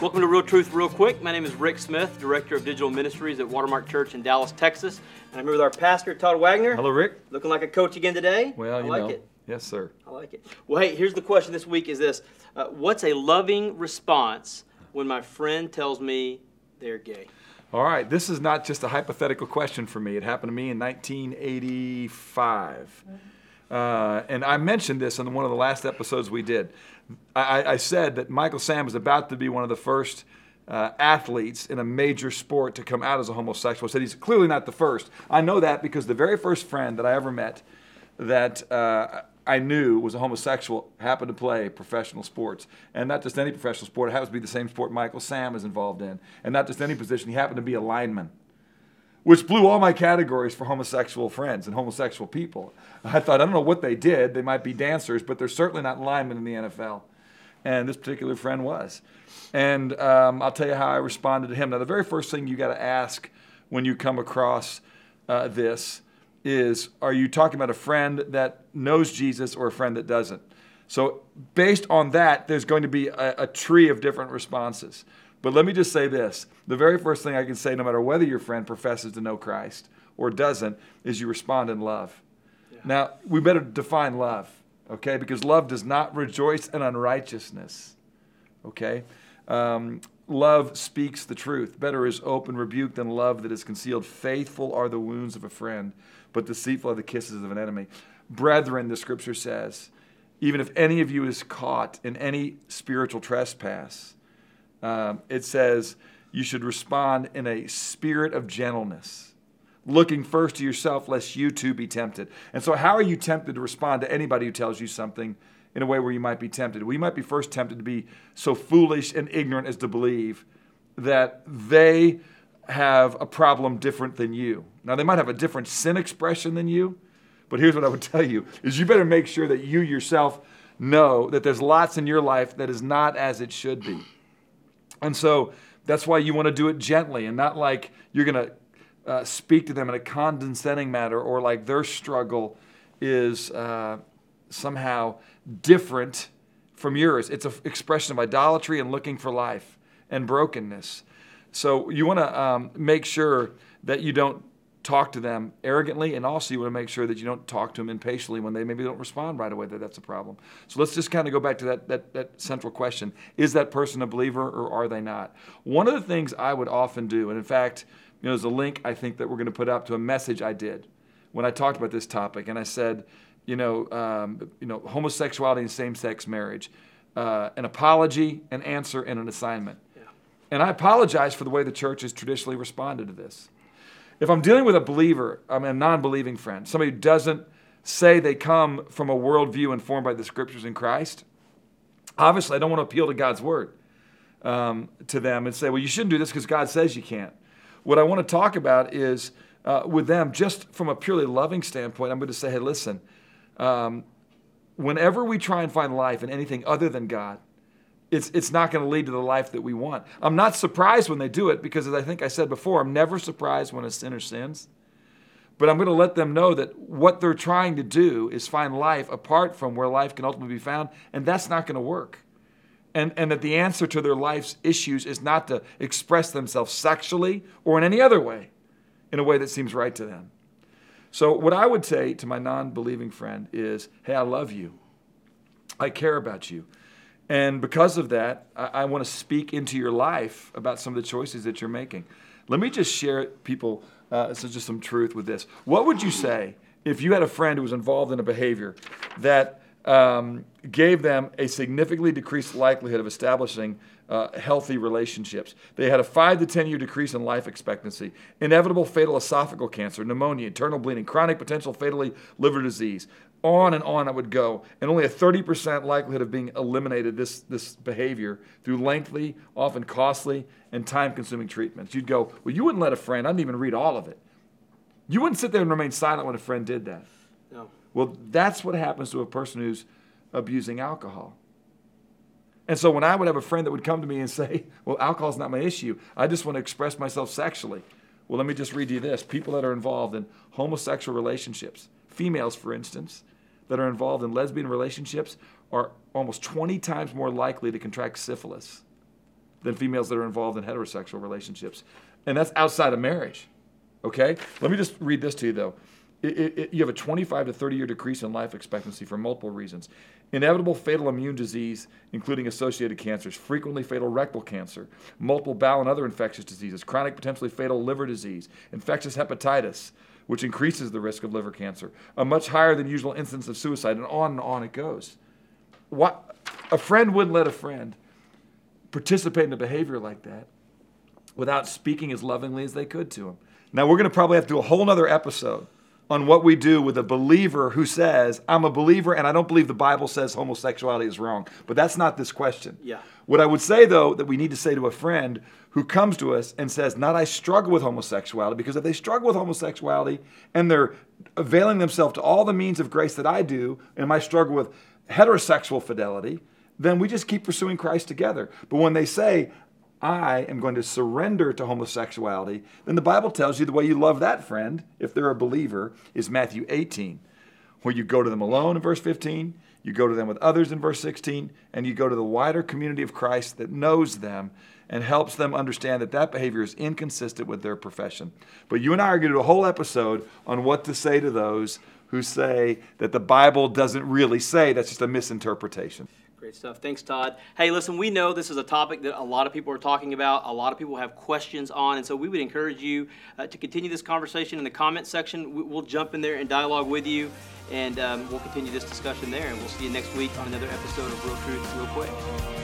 Welcome to Real Truth Real Quick. My name is Rick Smith, Director of Digital Ministries at Watermark Church in Dallas, Texas. And I'm here with our pastor, Todd Wagner. Hello, Rick. Looking like a coach again today. Well, I you like know. it. Yes, sir. I like it. Well, hey, here's the question this week is this uh, What's a loving response when my friend tells me they're gay? All right, this is not just a hypothetical question for me. It happened to me in 1985. Uh, and I mentioned this in one of the last episodes we did. I, I said that Michael Sam is about to be one of the first uh, athletes in a major sport to come out as a homosexual. I said he's clearly not the first. I know that because the very first friend that I ever met that uh, I knew was a homosexual happened to play professional sports. And not just any professional sport, it happens to be the same sport Michael Sam is involved in. And not just any position, he happened to be a lineman which blew all my categories for homosexual friends and homosexual people. I thought, I don't know what they did. They might be dancers, but they're certainly not linemen in the NFL. And this particular friend was. And um, I'll tell you how I responded to him. Now, the very first thing you got to ask when you come across uh, this is Are you talking about a friend that knows Jesus or a friend that doesn't? So, based on that, there's going to be a, a tree of different responses. But let me just say this the very first thing I can say, no matter whether your friend professes to know Christ or doesn't, is you respond in love. Yeah. Now, we better define love, okay? Because love does not rejoice in unrighteousness, okay? Um, love speaks the truth. Better is open rebuke than love that is concealed. Faithful are the wounds of a friend, but deceitful are the kisses of an enemy. Brethren, the scripture says, even if any of you is caught in any spiritual trespass, um, it says you should respond in a spirit of gentleness, looking first to yourself, lest you too be tempted. And so, how are you tempted to respond to anybody who tells you something in a way where you might be tempted? You might be first tempted to be so foolish and ignorant as to believe that they have a problem different than you. Now, they might have a different sin expression than you, but here's what I would tell you is you better make sure that you yourself know that there's lots in your life that is not as it should be. And so that's why you want to do it gently and not like you're going to uh, speak to them in a condescending manner or like their struggle is uh, somehow different from yours. It's an expression of idolatry and looking for life and brokenness. So you want to um, make sure that you don't talk to them arrogantly, and also you want to make sure that you don't talk to them impatiently when they maybe don't respond right away. That that's a problem. So let's just kind of go back to that, that that central question: Is that person a believer or are they not? One of the things I would often do, and in fact, you know, there's a link I think that we're going to put up to a message I did when I talked about this topic, and I said, you know, um, you know, homosexuality and same-sex marriage, uh, an apology, an answer, and an assignment. Yeah. And I apologize for the way the church has traditionally responded to this. If I'm dealing with a believer, I mean a non believing friend, somebody who doesn't say they come from a worldview informed by the scriptures in Christ, obviously I don't want to appeal to God's word um, to them and say, well, you shouldn't do this because God says you can't. What I want to talk about is uh, with them, just from a purely loving standpoint, I'm going to say, hey, listen, um, whenever we try and find life in anything other than God, it's, it's not going to lead to the life that we want. I'm not surprised when they do it because, as I think I said before, I'm never surprised when a sinner sins. But I'm going to let them know that what they're trying to do is find life apart from where life can ultimately be found, and that's not going to work. And, and that the answer to their life's issues is not to express themselves sexually or in any other way, in a way that seems right to them. So, what I would say to my non believing friend is hey, I love you, I care about you. And because of that, I, I want to speak into your life about some of the choices that you're making. Let me just share people uh, so just some truth with this. What would you say if you had a friend who was involved in a behavior that um, gave them a significantly decreased likelihood of establishing uh, healthy relationships. They had a five to 10 year decrease in life expectancy, inevitable fatal esophageal cancer, pneumonia, internal bleeding, chronic potential fatally liver disease, on and on I would go, and only a 30% likelihood of being eliminated this, this behavior through lengthy, often costly, and time consuming treatments. You'd go, Well, you wouldn't let a friend, I didn't even read all of it. You wouldn't sit there and remain silent when a friend did that. No. Well, that's what happens to a person who's abusing alcohol. And so when I would have a friend that would come to me and say, Well, alcohol's not my issue, I just want to express myself sexually. Well, let me just read you this people that are involved in homosexual relationships, females, for instance, that are involved in lesbian relationships are almost 20 times more likely to contract syphilis than females that are involved in heterosexual relationships. And that's outside of marriage. Okay? Let me just read this to you, though. It, it, you have a 25 to 30 year decrease in life expectancy for multiple reasons. Inevitable fatal immune disease, including associated cancers, frequently fatal rectal cancer, multiple bowel and other infectious diseases, chronic potentially fatal liver disease, infectious hepatitis, which increases the risk of liver cancer, a much higher than usual incidence of suicide, and on and on it goes. What, a friend wouldn't let a friend participate in a behavior like that without speaking as lovingly as they could to him. Now, we're going to probably have to do a whole other episode on what we do with a believer who says, I'm a believer and I don't believe the Bible says homosexuality is wrong. But that's not this question. Yeah. What I would say, though, that we need to say to a friend who comes to us and says, Not I struggle with homosexuality, because if they struggle with homosexuality and they're availing themselves to all the means of grace that I do, and my struggle with heterosexual fidelity, then we just keep pursuing Christ together. But when they say, I am going to surrender to homosexuality, then the Bible tells you the way you love that friend, if they're a believer, is Matthew 18, where you go to them alone in verse 15, you go to them with others in verse 16, and you go to the wider community of Christ that knows them and helps them understand that that behavior is inconsistent with their profession. But you and I are going to do a whole episode on what to say to those who say that the Bible doesn't really say, that's just a misinterpretation. Great stuff. Thanks, Todd. Hey, listen, we know this is a topic that a lot of people are talking about, a lot of people have questions on, and so we would encourage you uh, to continue this conversation in the comment section. We- We'll jump in there and dialogue with you, and um, we'll continue this discussion there, and we'll see you next week on another episode of Real Truth Real Quick.